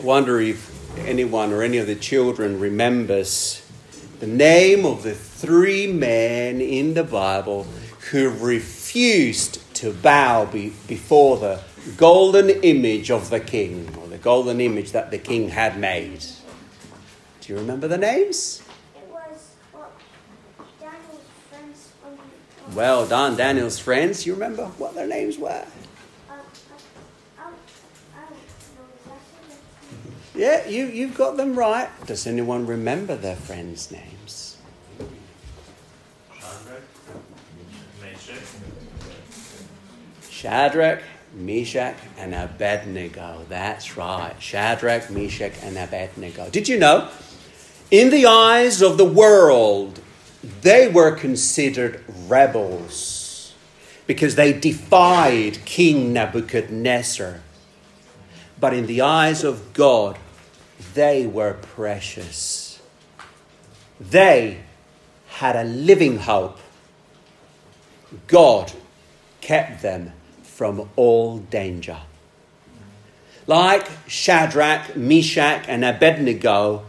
I wonder if anyone or any of the children remembers the name of the three men in the Bible who refused to bow be- before the golden image of the king, or the golden image that the king had made. Do you remember the names? It was what Daniel's friends from. Well done, Daniel's friends. You remember what their names were? Uh, uh, oh, oh, no, that's it. Yeah, you, you've got them right. Does anyone remember their friends' names? Shadrach, Meshach, and Abednego. That's right. Shadrach, Meshach, and Abednego. Did you know? In the eyes of the world, they were considered rebels because they defied King Nebuchadnezzar. But in the eyes of God, they were precious. They had a living hope. God kept them from all danger. Like Shadrach, Meshach, and Abednego,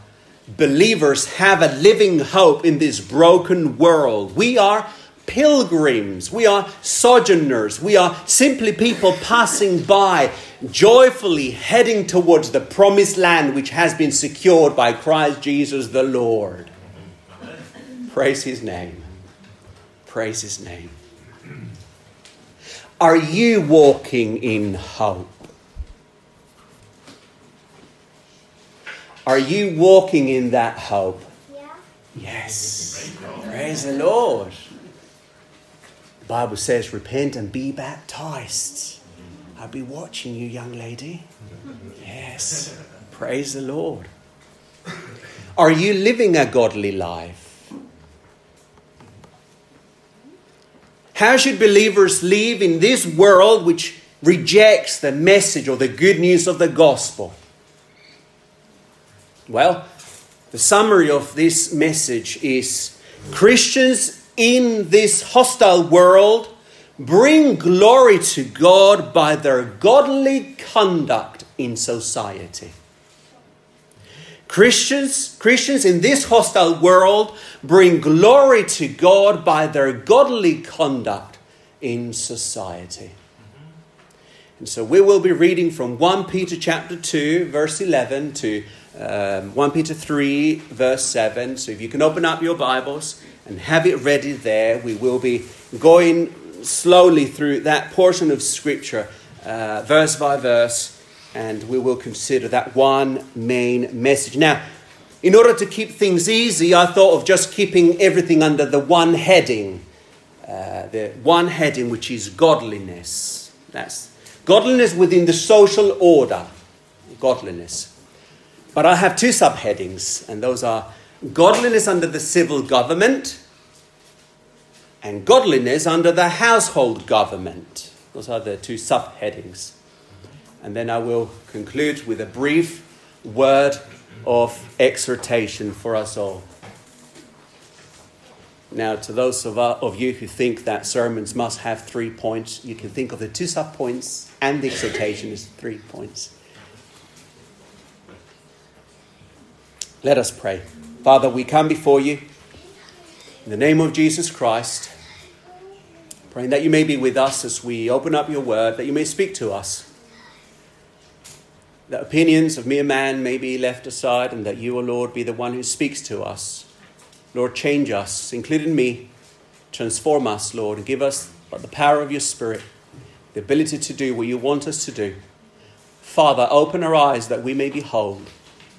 believers have a living hope in this broken world. We are pilgrims, we are sojourners, we are simply people passing by, joyfully heading towards the promised land which has been secured by Christ Jesus the Lord. Praise his name. Praise his name. Are you walking in hope? Are you walking in that hope? Yeah. Yes. Praise the Lord. The Bible says, repent and be baptized. I'll be watching you, young lady. Yes. Praise the Lord. Are you living a godly life? How should believers live in this world which rejects the message or the good news of the gospel? Well, the summary of this message is Christians in this hostile world bring glory to God by their godly conduct in society. Christians, Christians in this hostile world bring glory to God by their godly conduct in society. And so we will be reading from 1 Peter chapter 2 verse 11 to um, 1 Peter 3 verse 7. So if you can open up your Bibles and have it ready there, we will be going slowly through that portion of scripture uh, verse by verse and we will consider that one main message. Now, in order to keep things easy, I thought of just keeping everything under the one heading. Uh, the one heading, which is godliness. That's godliness within the social order. Godliness. But I have two subheadings, and those are godliness under the civil government and godliness under the household government. Those are the two subheadings. And then I will conclude with a brief word of exhortation for us all. Now, to those of, uh, of you who think that sermons must have three points, you can think of the two sub points and the exhortation as three points. Let us pray. Father, we come before you in the name of Jesus Christ, praying that you may be with us as we open up your word, that you may speak to us that opinions of mere man may be left aside, and that you, O Lord, be the one who speaks to us. Lord, change us, including me. Transform us, Lord, and give us the power of your Spirit the ability to do what you want us to do. Father, open our eyes that we may behold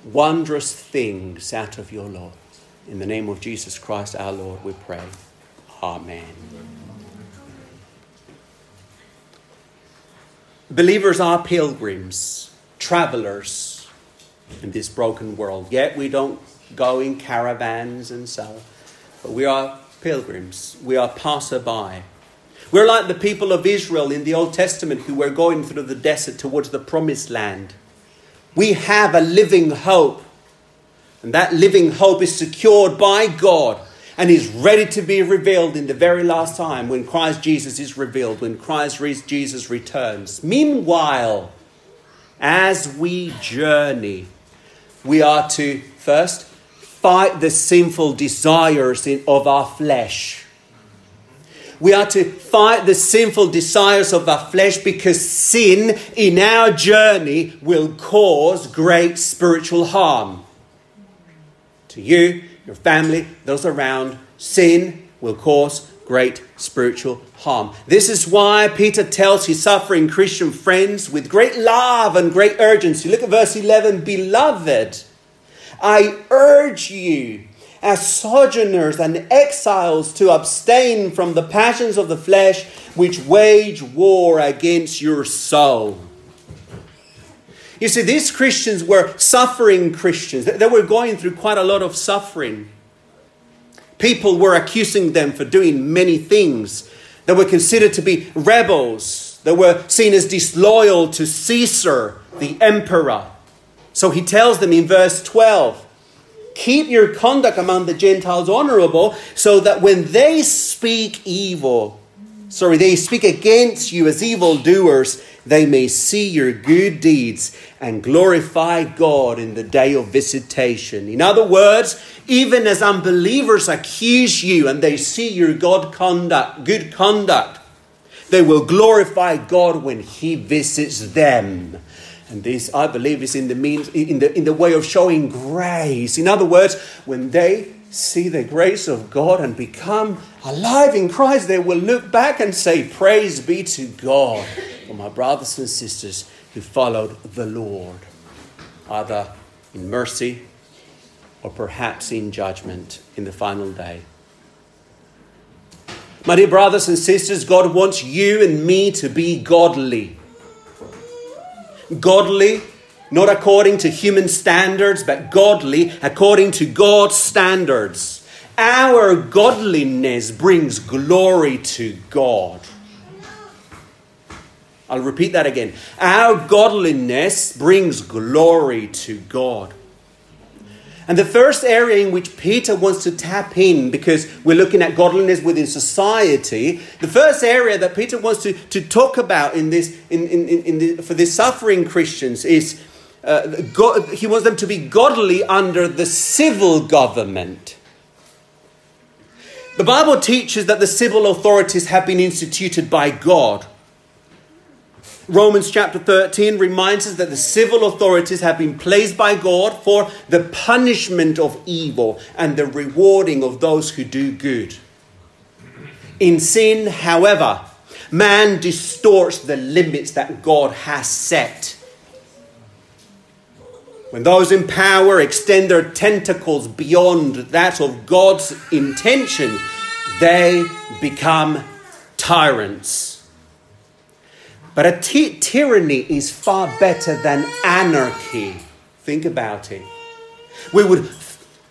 wondrous things out of your law. In the name of Jesus Christ our Lord, we pray. Amen. Believers are pilgrims travelers in this broken world. Yet we don't go in caravans and so, but we are pilgrims. We are passerby. We're like the people of Israel in the Old Testament who were going through the desert towards the promised land. We have a living hope, and that living hope is secured by God and is ready to be revealed in the very last time when Christ Jesus is revealed, when Christ Jesus returns. Meanwhile, as we journey, we are to first fight the sinful desires in, of our flesh. We are to fight the sinful desires of our flesh because sin in our journey will cause great spiritual harm. To you, your family, those around, sin will cause great spiritual harm. This is why Peter tells his suffering Christian friends with great love and great urgency. Look at verse 11 Beloved, I urge you as sojourners and exiles to abstain from the passions of the flesh which wage war against your soul. You see, these Christians were suffering Christians. They were going through quite a lot of suffering. People were accusing them for doing many things. They were considered to be rebels. They were seen as disloyal to Caesar, the emperor. So he tells them in verse 12 Keep your conduct among the Gentiles honorable, so that when they speak evil, sorry, they speak against you as evildoers, they may see your good deeds and glorify God in the day of visitation. In other words, even as unbelievers accuse you and they see your God conduct, good conduct, they will glorify God when He visits them. And this, I believe, is in the means in the in the way of showing grace. In other words, when they see the grace of God and become alive in Christ, they will look back and say, Praise be to God for my brothers and sisters who followed the Lord, either in mercy or perhaps in judgment in the final day. My dear brothers and sisters, God wants you and me to be godly godly, not according to human standards, but godly according to God's standards. Our godliness brings glory to God. I'll repeat that again. Our godliness brings glory to God. And the first area in which Peter wants to tap in, because we're looking at godliness within society, the first area that Peter wants to, to talk about in this, in, in, in the, for the suffering Christians is uh, God, he wants them to be godly under the civil government. The Bible teaches that the civil authorities have been instituted by God. Romans chapter 13 reminds us that the civil authorities have been placed by God for the punishment of evil and the rewarding of those who do good. In sin, however, man distorts the limits that God has set. When those in power extend their tentacles beyond that of God's intention, they become tyrants. But a tyranny is far better than anarchy. Think about it. We would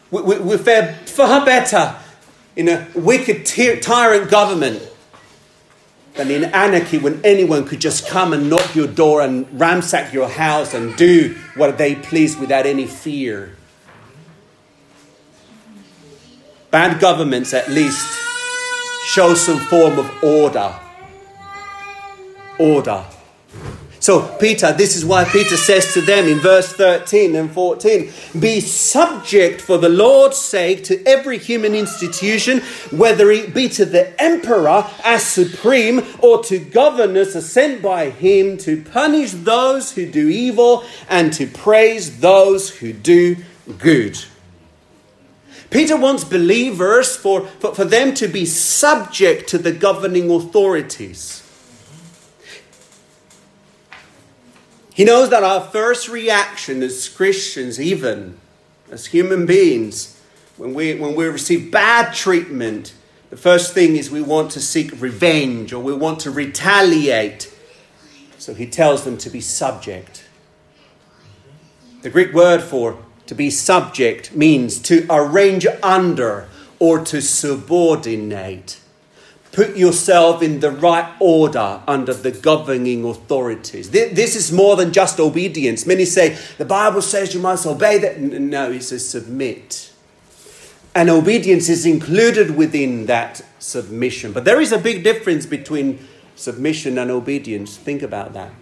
we, we, we fare far better in a wicked ty- tyrant government than in anarchy when anyone could just come and knock your door and ransack your house and do what they please without any fear. Bad governments, at least, show some form of order order. So, Peter, this is why Peter says to them in verse 13 and 14 Be subject for the Lord's sake to every human institution, whether it be to the emperor as supreme or to governors sent by him to punish those who do evil and to praise those who do good. Peter wants believers for, for, for them to be subject to the governing authorities. He knows that our first reaction as Christians, even as human beings, when we, when we receive bad treatment, the first thing is we want to seek revenge or we want to retaliate. So he tells them to be subject. The Greek word for to be subject means to arrange under or to subordinate. Put yourself in the right order under the governing authorities. This is more than just obedience. Many say, the Bible says you must obey that. No, it says submit. And obedience is included within that submission. But there is a big difference between submission and obedience. Think about that.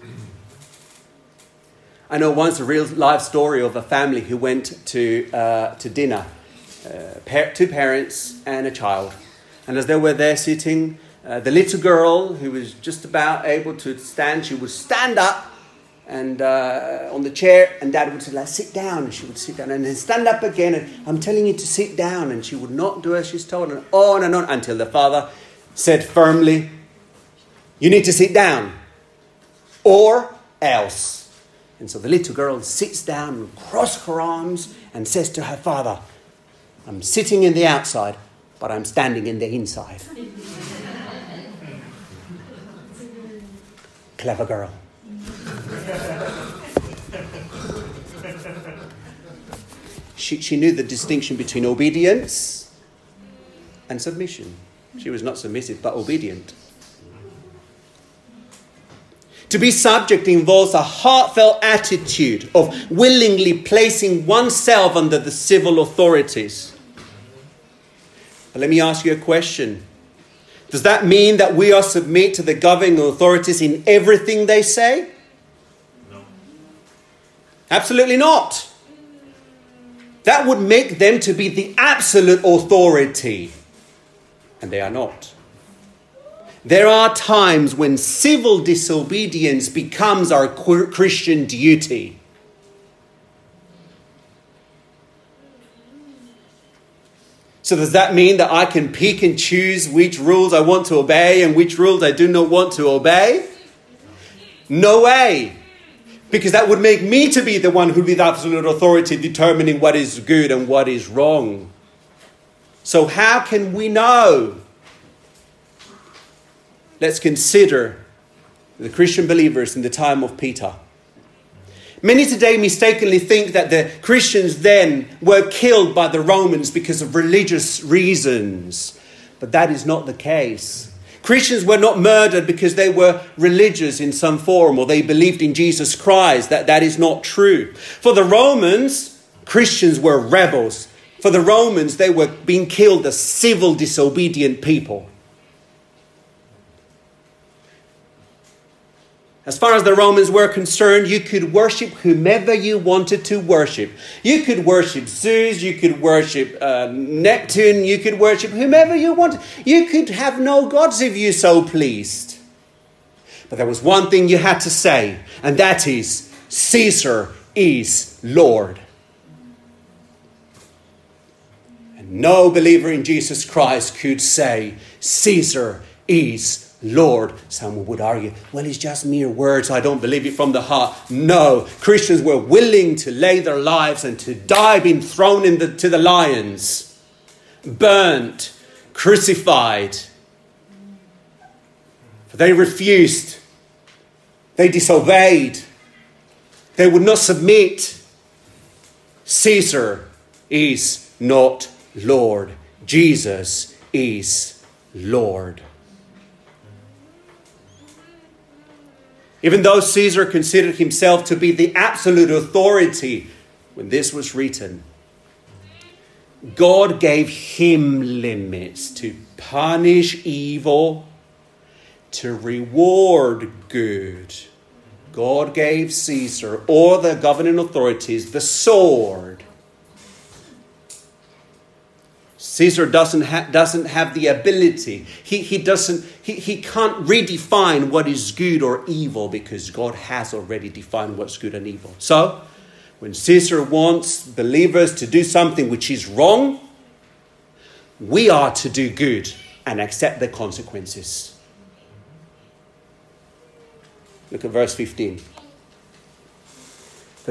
I know once a real life story of a family who went to, uh, to dinner, uh, two parents and a child. And as they were there sitting, uh, the little girl who was just about able to stand, she would stand up and uh, on the chair, and Dad would say, like, "Sit down," and she would sit down, and then stand up again. And I'm telling you to sit down, and she would not do as she's told, and on and on until the father said firmly, "You need to sit down, or else." And so the little girl sits down and crosses her arms and says to her father, "I'm sitting in the outside, but I'm standing in the inside." Clever girl. she, she knew the distinction between obedience and submission. She was not submissive, but obedient. To be subject involves a heartfelt attitude of willingly placing oneself under the civil authorities. Let me ask you a question. Does that mean that we are submit to the governing authorities in everything they say? No. Absolutely not. That would make them to be the absolute authority. And they are not. There are times when civil disobedience becomes our Christian duty. So, does that mean that I can pick and choose which rules I want to obey and which rules I do not want to obey? No way. Because that would make me to be the one who with absolute authority determining what is good and what is wrong. So how can we know? Let's consider the Christian believers in the time of Peter. Many today mistakenly think that the Christians then were killed by the Romans because of religious reasons, but that is not the case. Christians were not murdered because they were religious in some form or they believed in Jesus Christ. That, that is not true. For the Romans, Christians were rebels. For the Romans, they were being killed as civil disobedient people. As far as the Romans were concerned, you could worship whomever you wanted to worship. You could worship Zeus, you could worship uh, Neptune, you could worship whomever you wanted. You could have no gods if you so pleased. But there was one thing you had to say, and that is Caesar is Lord. And no believer in Jesus Christ could say Caesar is Lord. Someone would argue, well, it's just mere words. I don't believe it from the heart. No, Christians were willing to lay their lives and to die being thrown into the, lions, burnt, crucified. For they refused, they disobeyed, they would not submit. Caesar is not Lord, Jesus is Lord. Even though Caesar considered himself to be the absolute authority when this was written, God gave him limits to punish evil, to reward good. God gave Caesar or the governing authorities the sword Caesar doesn't, ha- doesn't have the ability. He, he, doesn't, he, he can't redefine what is good or evil because God has already defined what's good and evil. So, when Caesar wants believers to do something which is wrong, we are to do good and accept the consequences. Look at verse 15.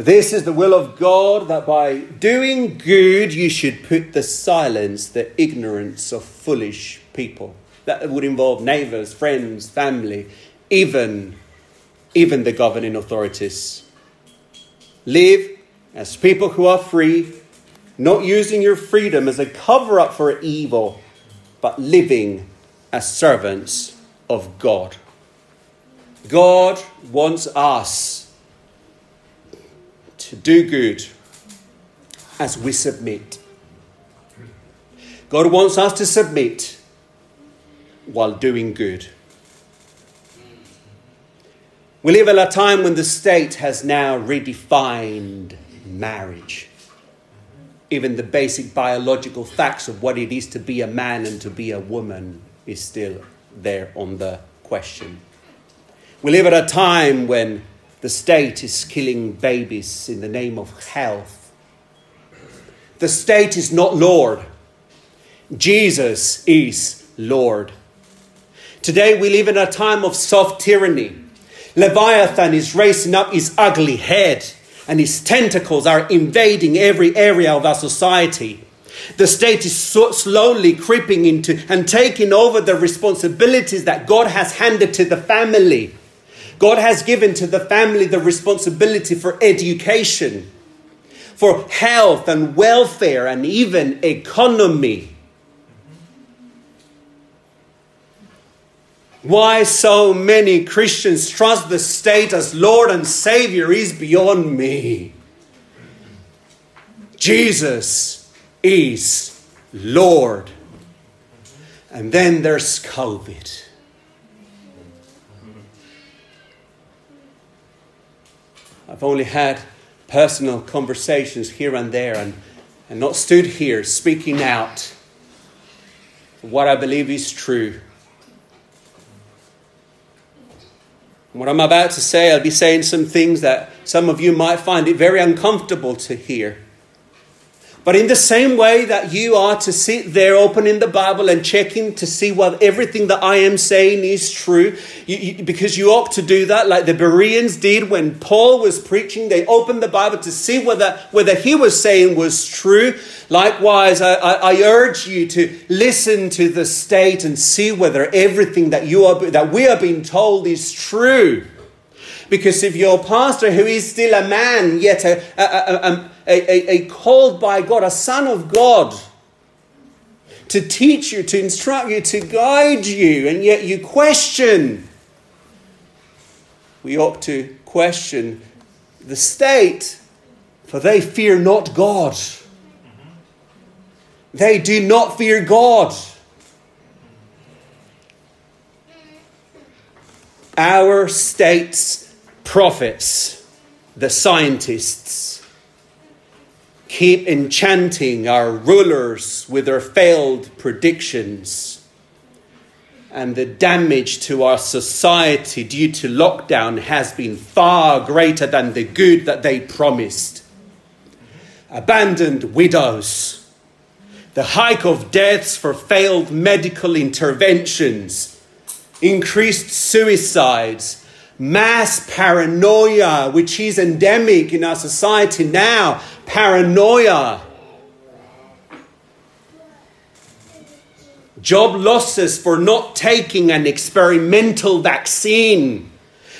This is the will of God that by doing good you should put to silence the ignorance of foolish people. That would involve neighbors, friends, family, even, even the governing authorities. Live as people who are free, not using your freedom as a cover up for evil, but living as servants of God. God wants us do good as we submit. God wants us to submit while doing good. We live at a time when the state has now redefined marriage. Even the basic biological facts of what it is to be a man and to be a woman is still there on the question. We live at a time when the state is killing babies in the name of health. The state is not Lord. Jesus is Lord. Today we live in a time of soft tyranny. Leviathan is raising up his ugly head and his tentacles are invading every area of our society. The state is so slowly creeping into and taking over the responsibilities that God has handed to the family. God has given to the family the responsibility for education, for health and welfare, and even economy. Why so many Christians trust the state as Lord and Savior is beyond me. Jesus is Lord. And then there's COVID. I've only had personal conversations here and there and, and not stood here speaking out what I believe is true. What I'm about to say, I'll be saying some things that some of you might find it very uncomfortable to hear. But in the same way that you are to sit there opening the Bible and checking to see what everything that I am saying is true, you, you, because you ought to do that, like the Bereans did when Paul was preaching. They opened the Bible to see whether, whether he was saying was true. Likewise, I, I, I urge you to listen to the state and see whether everything that, you are, that we are being told is true. Because if your pastor, who is still a man, yet a, a, a, a, a, called by God, a son of God, to teach you, to instruct you, to guide you, and yet you question, we ought to question the state, for they fear not God. They do not fear God. Our state's prophets, the scientists, keep enchanting our rulers with their failed predictions. And the damage to our society due to lockdown has been far greater than the good that they promised. Abandoned widows, the hike of deaths for failed medical interventions, increased suicides, mass paranoia, which is endemic in our society now. Paranoia. Job losses for not taking an experimental vaccine,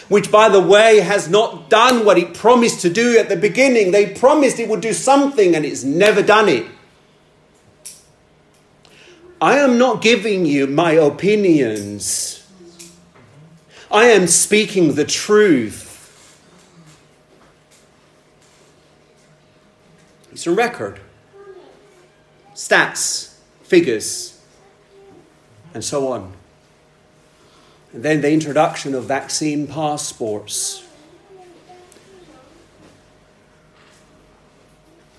which, by the way, has not done what it promised to do at the beginning. They promised it would do something and it's never done it. I am not giving you my opinions. I am speaking the truth. It's a record. Stats, figures, and so on. And then the introduction of vaccine passports.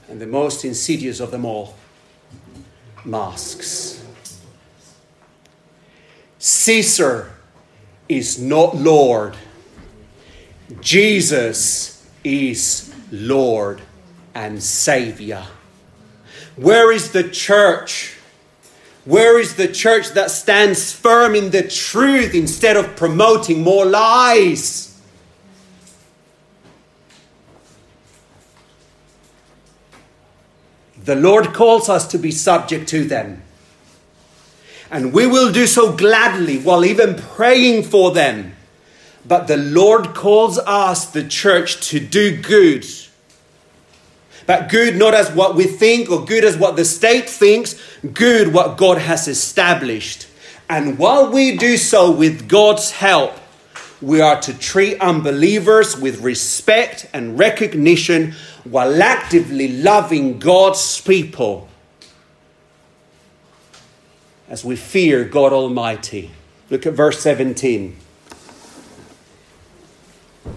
And the most insidious of them all masks. Caesar is not Lord. Jesus is Lord and Savior. Where is the church? Where is the church that stands firm in the truth instead of promoting more lies? The Lord calls us to be subject to them. And we will do so gladly while even praying for them. But the Lord calls us, the church, to do good. But good not as what we think or good as what the state thinks, good what God has established. And while we do so with God's help, we are to treat unbelievers with respect and recognition while actively loving God's people as we fear God Almighty. Look at verse 17.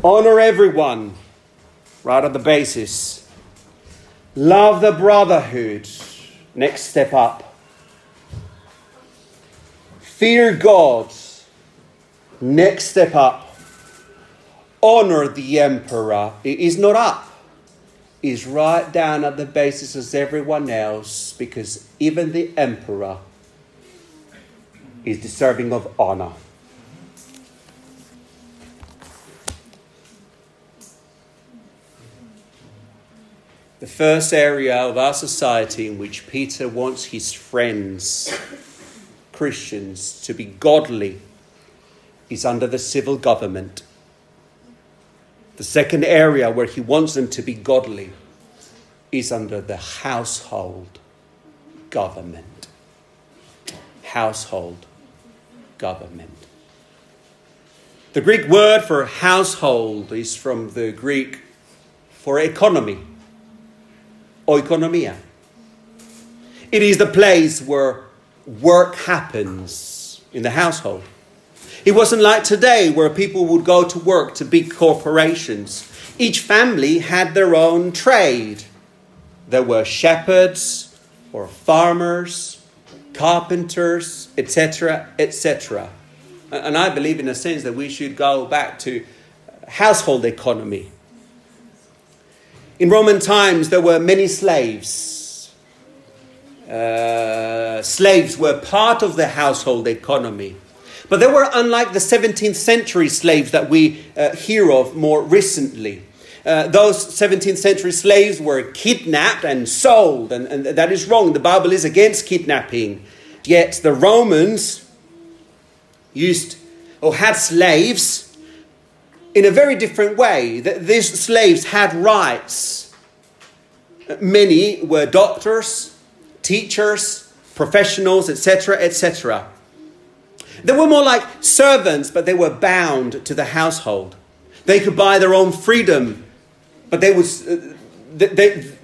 Honor everyone, right on the basis. Love the brotherhood, next step up. Fear God, next step up. Honor the emperor, it is not up is right down at the basis as everyone else because even the emperor is deserving of honor. The first area of our society in which Peter wants his friends, Christians, to be godly is under the civil government. The second area where he wants them to be godly is under the household government. Household government. The Greek word for household is from the Greek for economy, oikonomia. It is the place where work happens in the household. It wasn't like today where people would go to work to big corporations. Each family had their own trade. There were shepherds or farmers, carpenters, etc., etc. And I believe, in a sense, that we should go back to household economy. In Roman times, there were many slaves. Uh, slaves were part of the household economy. But they were unlike the 17th century slaves that we uh, hear of more recently. Uh, those 17th century slaves were kidnapped and sold, and, and that is wrong. The Bible is against kidnapping. Yet the Romans used or had slaves in a very different way. That these slaves had rights. Many were doctors, teachers, professionals, etc., etc. They were more like servants, but they were bound to the household. They could buy their own freedom, but they, was, uh, they,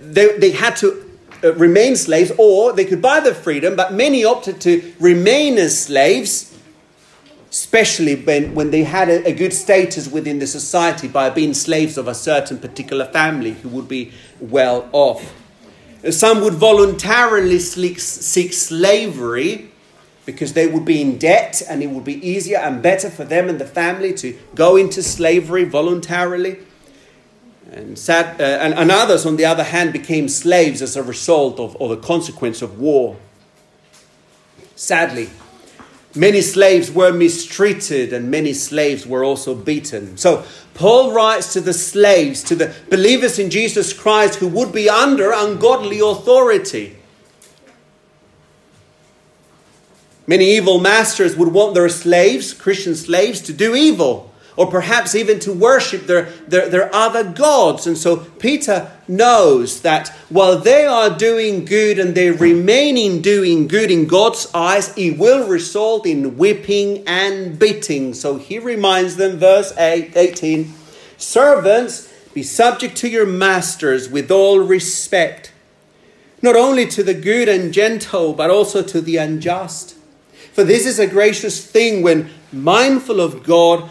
they, they had to uh, remain slaves, or they could buy their freedom, but many opted to remain as slaves, especially when, when they had a, a good status within the society by being slaves of a certain particular family who would be well off. Some would voluntarily seek, seek slavery because they would be in debt and it would be easier and better for them and the family to go into slavery voluntarily. And, sad, uh, and, and, others, on the other hand, became slaves as a result of, or the consequence of war. Sadly, many slaves were mistreated and many slaves were also beaten. So, Paul writes to the slaves, to the believers in Jesus Christ who would be under ungodly authority. Many evil masters would want their slaves, Christian slaves, to do evil, or perhaps even to worship their, their, their other gods. And so Peter knows that while they are doing good and they remain in doing good in God's eyes, it will result in whipping and beating. So he reminds them, verse 8, 18 Servants, be subject to your masters with all respect, not only to the good and gentle, but also to the unjust. For this is a gracious thing when, mindful of God,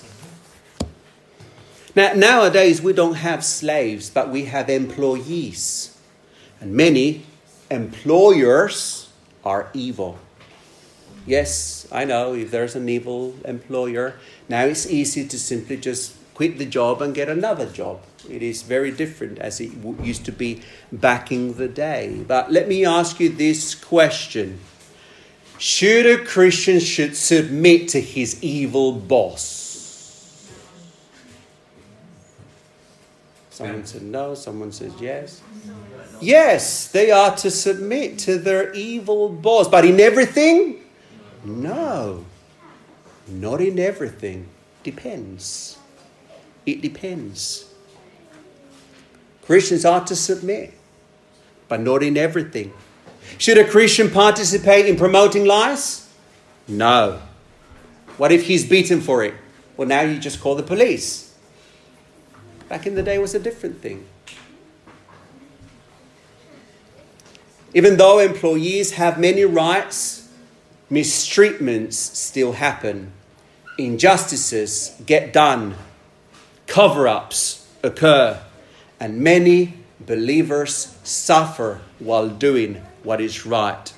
Now, nowadays, we don't have slaves, but we have employees. And many employers are evil. Yes, I know if there's an evil employer, now it's easy to simply just quit the job and get another job. It is very different as it used to be back in the day. But let me ask you this question should a Christian should submit to his evil boss? Someone said no, someone says yes. Yes, they are to submit to their evil boss. But in everything? No. Not in everything. Depends. It depends. Christians are to submit, but not in everything. Should a Christian participate in promoting lies? No. What if he's beaten for it? Well, now you just call the police. Back in the day was a different thing. Even though employees have many rights, mistreatments still happen. Injustices get done. Cover ups occur. And many believers suffer while doing what is right.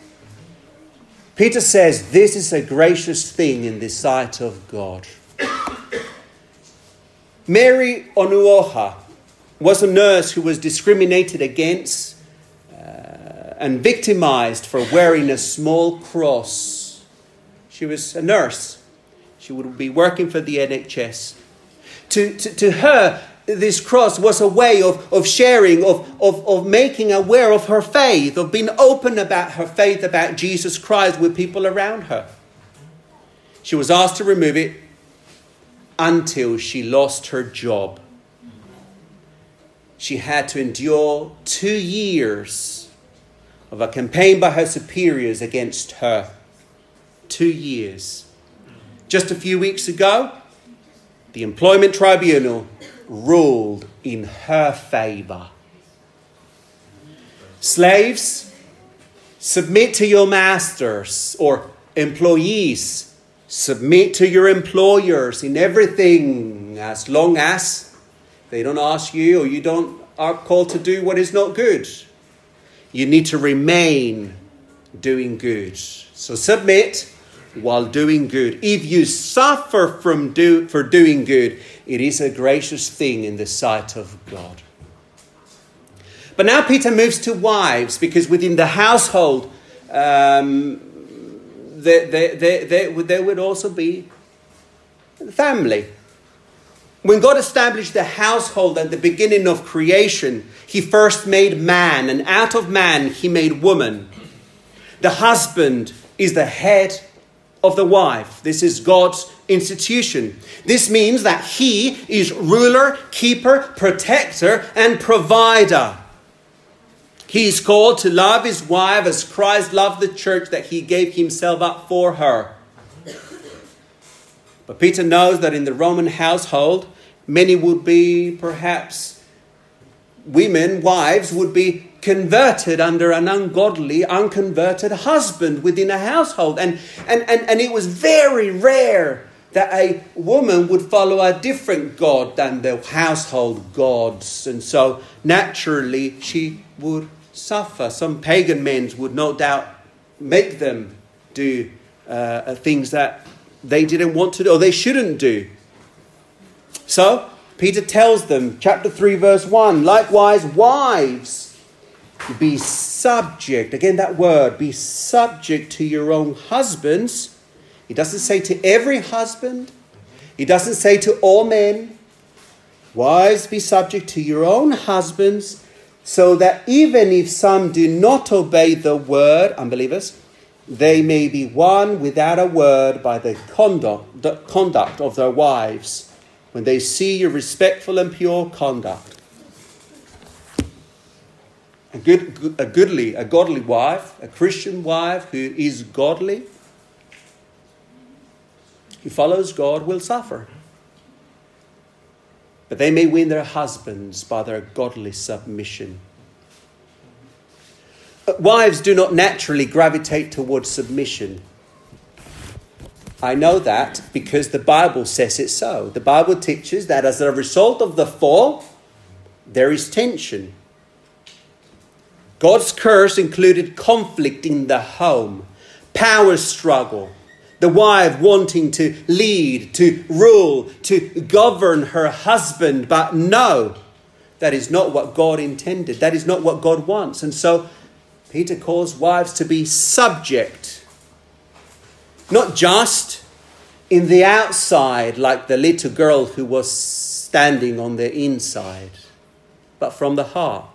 Peter says this is a gracious thing in the sight of God. Mary Onuoha was a nurse who was discriminated against uh, and victimized for wearing a small cross. She was a nurse. She would be working for the NHS. To, to, to her, this cross was a way of, of sharing, of, of, of making aware of her faith, of being open about her faith about Jesus Christ with people around her. She was asked to remove it until she lost her job. She had to endure two years of a campaign by her superiors against her. Two years. Just a few weeks ago, the Employment Tribunal ruled in her favor. Slaves, submit to your masters, or employees, submit to your employers in everything as long as they don't ask you or you don't are called to do what is not good. You need to remain doing good. So submit while doing good. If you suffer from do, for doing good, it is a gracious thing in the sight of God. But now Peter moves to wives because within the household, um, there, there, there, there, there would also be family. When God established the household at the beginning of creation, He first made man, and out of man, He made woman. The husband is the head of the wife. This is God's institution. This means that He is ruler, keeper, protector, and provider. He is called to love his wife as Christ loved the church that he gave himself up for her. But Peter knows that in the Roman household, many would be perhaps women, wives, would be converted under an ungodly, unconverted husband within a household. And, and, and, and it was very rare that a woman would follow a different God than the household gods. And so naturally she would suffer. Some pagan men would no doubt make them do uh, things that they didn't want to do or they shouldn't do. So Peter tells them, chapter 3, verse 1 likewise, wives, be subject. Again, that word, be subject to your own husbands. He doesn't say to every husband, he doesn't say to all men. Wives, be subject to your own husbands, so that even if some do not obey the word, unbelievers, they may be won without a word by the conduct, the conduct of their wives when they see your respectful and pure conduct. A, good, a goodly, a godly wife, a Christian wife who is godly, who follows God, will suffer. But they may win their husbands by their godly submission. But wives do not naturally gravitate towards submission. I know that because the Bible says it so. The Bible teaches that as a result of the fall, there is tension. God's curse included conflict in the home, power struggle, the wife wanting to lead, to rule, to govern her husband. But no, that is not what God intended. That is not what God wants. And so Peter calls wives to be subject not just in the outside, like the little girl who was standing on the inside, but from the heart.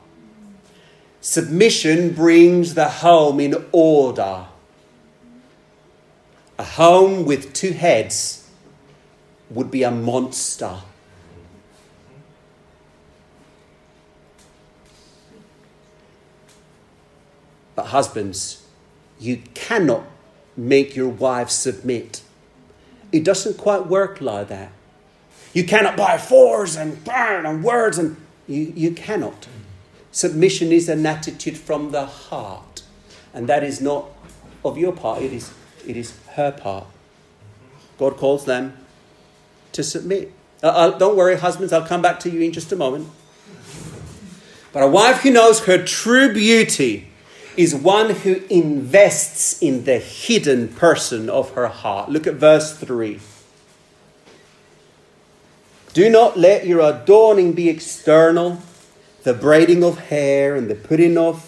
Submission brings the home in order. A home with two heads would be a monster. But, husbands, you cannot make your wife submit. It doesn't quite work like that. You cannot buy fours and burn and words, and you, you cannot. Submission is an attitude from the heart, and that is not of your part, it is it is her part. God calls them to submit. Uh, don't worry, husbands, I'll come back to you in just a moment. But a wife who knows her true beauty is one who invests in the hidden person of her heart. Look at verse 3. Do not let your adorning be external, the braiding of hair and the putting of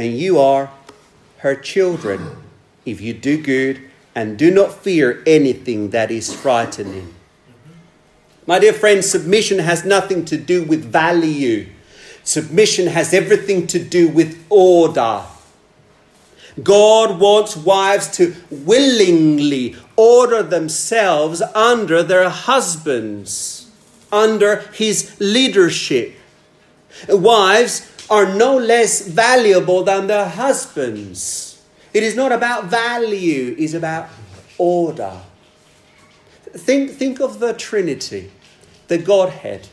and you are her children if you do good and do not fear anything that is frightening. My dear friends, submission has nothing to do with value. Submission has everything to do with order. God wants wives to willingly order themselves under their husbands, under his leadership. Wives are no less valuable than their husbands. It is not about value, it is about order. Think, think of the Trinity, the Godhead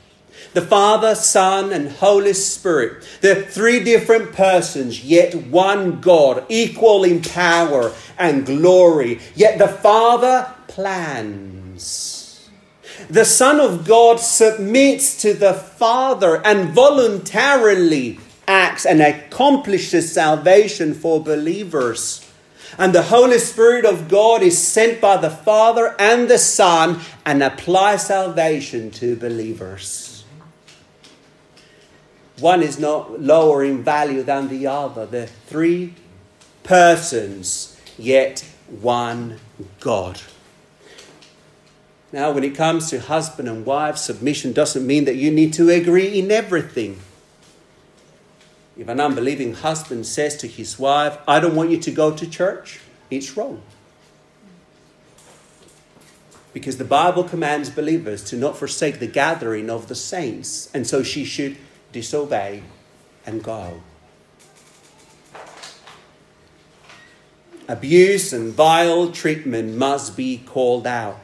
the Father, Son, and Holy Spirit. They're three different persons, yet one God, equal in power and glory. Yet the Father plans. The Son of God submits to the Father and voluntarily acts and accomplishes salvation for believers. And the Holy Spirit of God is sent by the Father and the Son and applies salvation to believers. One is not lower in value than the other. They're three persons, yet one God. Now, when it comes to husband and wife, submission doesn't mean that you need to agree in everything. If an unbelieving husband says to his wife, I don't want you to go to church, it's wrong. Because the Bible commands believers to not forsake the gathering of the saints, and so she should disobey, and go. Abuse and vile treatment must be called out.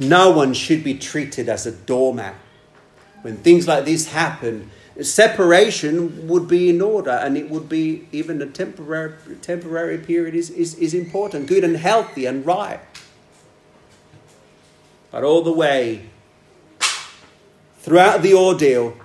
No one should be treated as a doormat. When things like this happen, separation would be in order and it would be even a temporary, temporary period is, is, is important, good and healthy and right. But all the way, throughout the ordeal,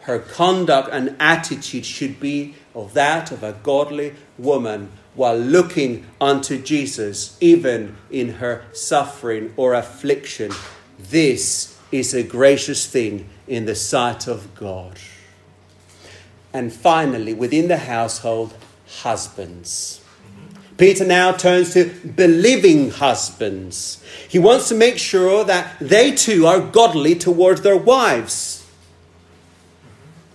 her conduct and attitude should be of that of a godly woman while looking unto Jesus, even in her suffering or affliction. This is a gracious thing in the sight of God. And finally, within the household, husbands. Peter now turns to believing husbands. He wants to make sure that they too are godly towards their wives.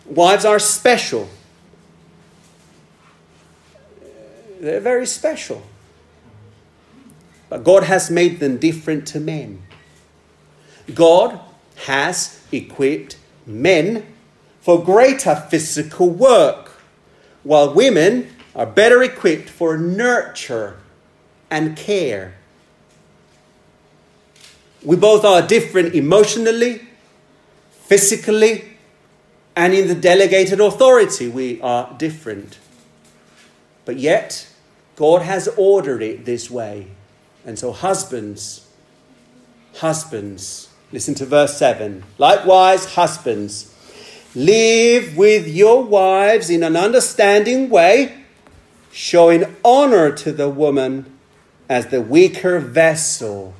Wives are special. They're very special. But God has made them different to men. God has equipped men for greater physical work, while women are better equipped for nurture and care. We both are different emotionally, physically, and in the delegated authority, we are different. But yet, God has ordered it this way. And so, husbands, husbands, listen to verse 7. Likewise, husbands, live with your wives in an understanding way, showing honor to the woman as the weaker vessel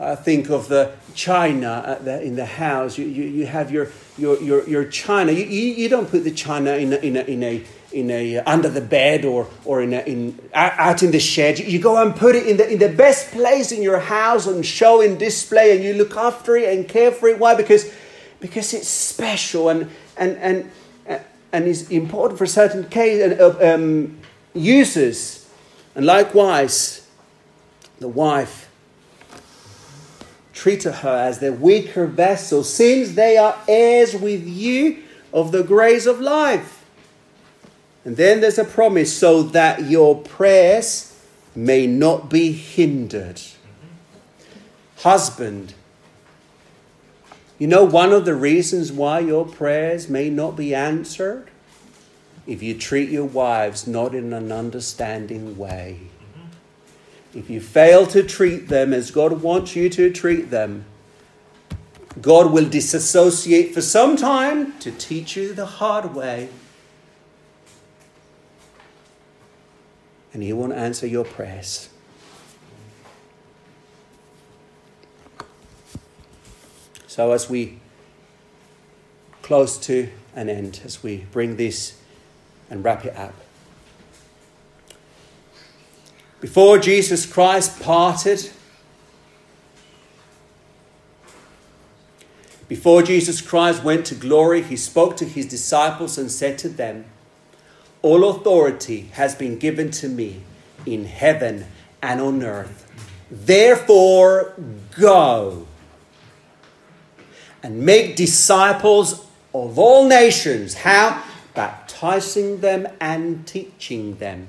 I think of the china in the house. You, you, you have your, your, your, your china. You, you, you don't put the china in a, in a, in a, in a uh, under the bed or, or in, a, in out in the shed. You, go and put it in the, in the best place in your house and show and display, and you look after it and care for it. Why? Because, because it's special and, and, and, uh, and is important for certain case, uh, um, uses. And likewise, the wife treated her as the weaker vessel, since they are heirs with you of the grace of life. And then there's a promise so that your prayers may not be hindered. Husband, you know, one of the reasons why your prayers may not be answered? If you treat your wives not in an understanding way. If you fail to treat them as God wants you to treat them, God will disassociate for some time to teach you the hard way. And He won't answer your prayers. So, as we close to an end, as we bring this and wrap it up, before Jesus Christ parted, before Jesus Christ went to glory, he spoke to his disciples and said to them, All authority has been given to me in heaven and on earth. Therefore, go and make disciples of all nations. How? Baptizing them and teaching them.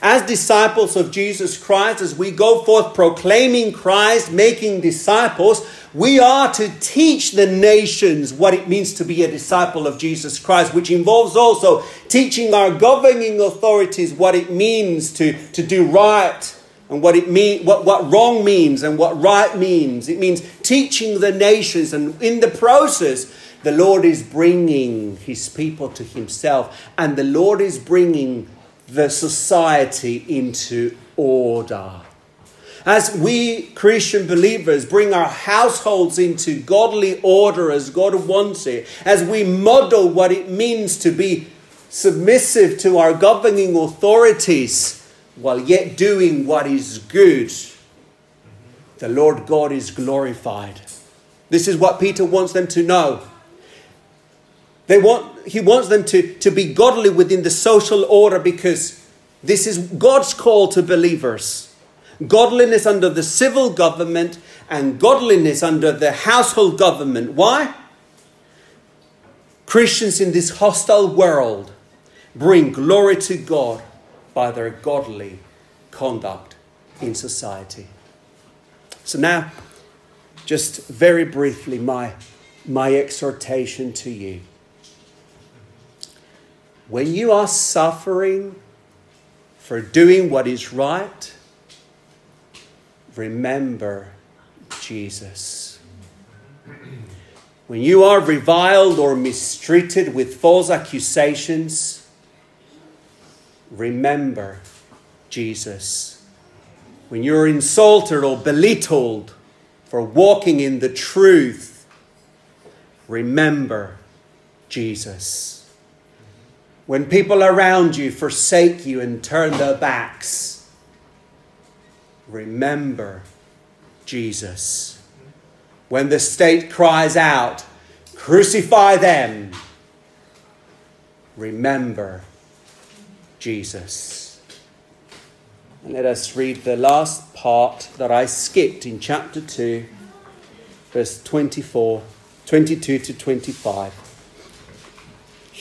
As disciples of Jesus Christ, as we go forth proclaiming Christ, making disciples, we are to teach the nations what it means to be a disciple of Jesus Christ, which involves also teaching our governing authorities what it means to, to do right and what it mean, what, what wrong means and what right means. It means teaching the nations, and in the process, the Lord is bringing His people to Himself, and the Lord is bringing the society into order. As we Christian believers bring our households into godly order as God wants it, as we model what it means to be submissive to our governing authorities, while yet doing what is good, the Lord God is glorified. This is what Peter wants them to know. They want, he wants them to, to be godly within the social order because this is God's call to believers. Godliness under the civil government and godliness under the household government. Why? Christians in this hostile world bring glory to God by their godly conduct in society. So, now, just very briefly, my, my exhortation to you. When you are suffering for doing what is right, remember Jesus. When you are reviled or mistreated with false accusations, remember Jesus. When you're insulted or belittled for walking in the truth, remember Jesus. When people around you forsake you and turn their backs, remember Jesus. When the state cries out, crucify them, remember Jesus. And let us read the last part that I skipped in chapter 2, verse 24, 22 to 25.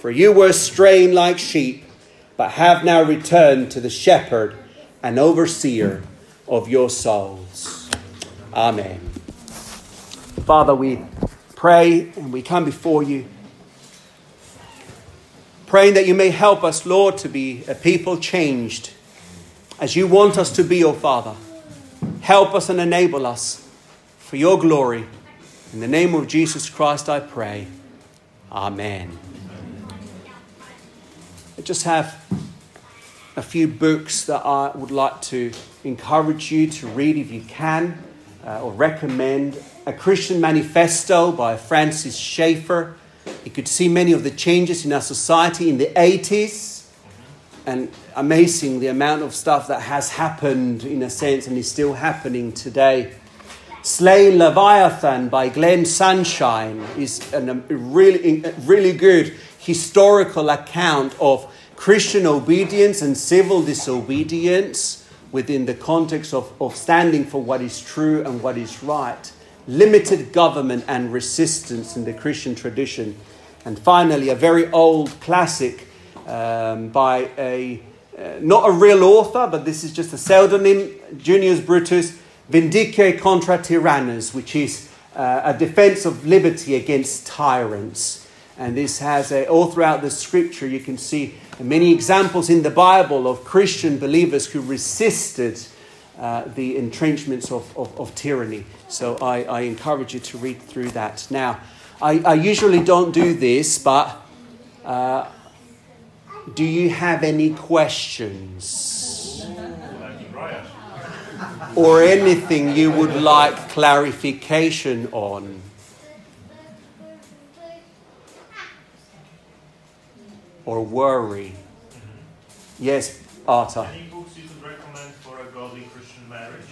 For you were straying like sheep, but have now returned to the shepherd and overseer of your souls. Amen. Father, we pray and we come before you, praying that you may help us, Lord, to be a people changed as you want us to be, O Father. Help us and enable us for your glory. In the name of Jesus Christ, I pray. Amen. Just have a few books that I would like to encourage you to read if you can, uh, or recommend. A Christian Manifesto by Francis Schaeffer. You could see many of the changes in our society in the 80s, and amazing the amount of stuff that has happened in a sense and is still happening today. Slay Leviathan by Glenn Sunshine is a really, really good historical account of Christian obedience and civil disobedience within the context of, of standing for what is true and what is right, limited government and resistance in the Christian tradition. And finally, a very old classic um, by a uh, not a real author, but this is just a pseudonym, Junius Brutus, Vindiciae contra tyrannos, which is uh, a defense of liberty against tyrants. And this has a, all throughout the scripture, you can see many examples in the Bible of Christian believers who resisted uh, the entrenchments of, of, of tyranny. So I, I, encourage you to read through that. Now, I, I usually don't do this, but uh, do you have any questions? Or anything you would like clarification on? Or worry? Yes, Arta. Any books you could recommend for a godly Christian marriage?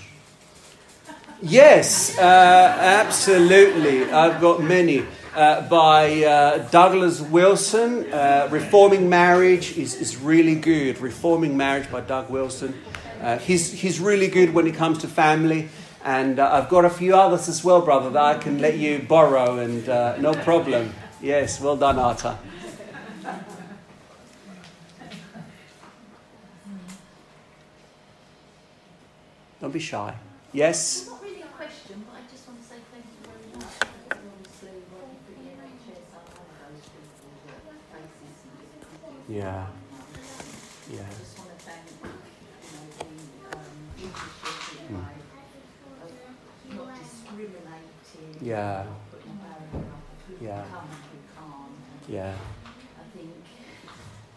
Yes, uh, absolutely. I've got many. Uh, by uh, Douglas Wilson. Uh, Reforming Marriage is, is really good. Reforming Marriage by Doug Wilson. Uh, he's, he's really good when it comes to family. And uh, I've got a few others as well, brother, that I can let you borrow, and no problem. Yes, well done, Arta. Don't be shy. Yes? Yeah. Yeah. Mm. Yeah. Yeah. Yeah. I think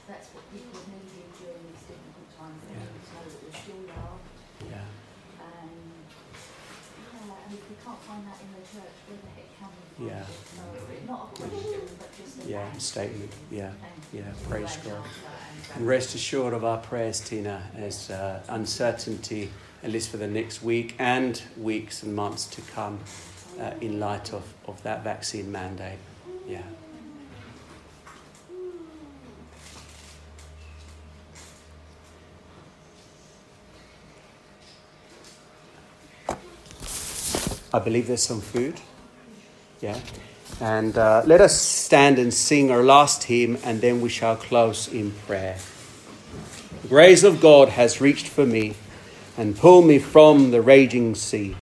that's what people needed during these difficult times. They needed to know that we're still loved. Yeah. And, yeah, and if we can't find that in the church, where the heck can we find yeah. not a question, but just a yeah, statement. Yeah. Yeah, praise God. And rest assured of our prayers, Tina, as uh, uncertainty, at least for the next week and weeks and months to come, uh, in light of, of that vaccine mandate. Yeah. I believe there's some food. Yeah. And uh, let us stand and sing our last hymn, and then we shall close in prayer. The grace of God has reached for me and pulled me from the raging sea.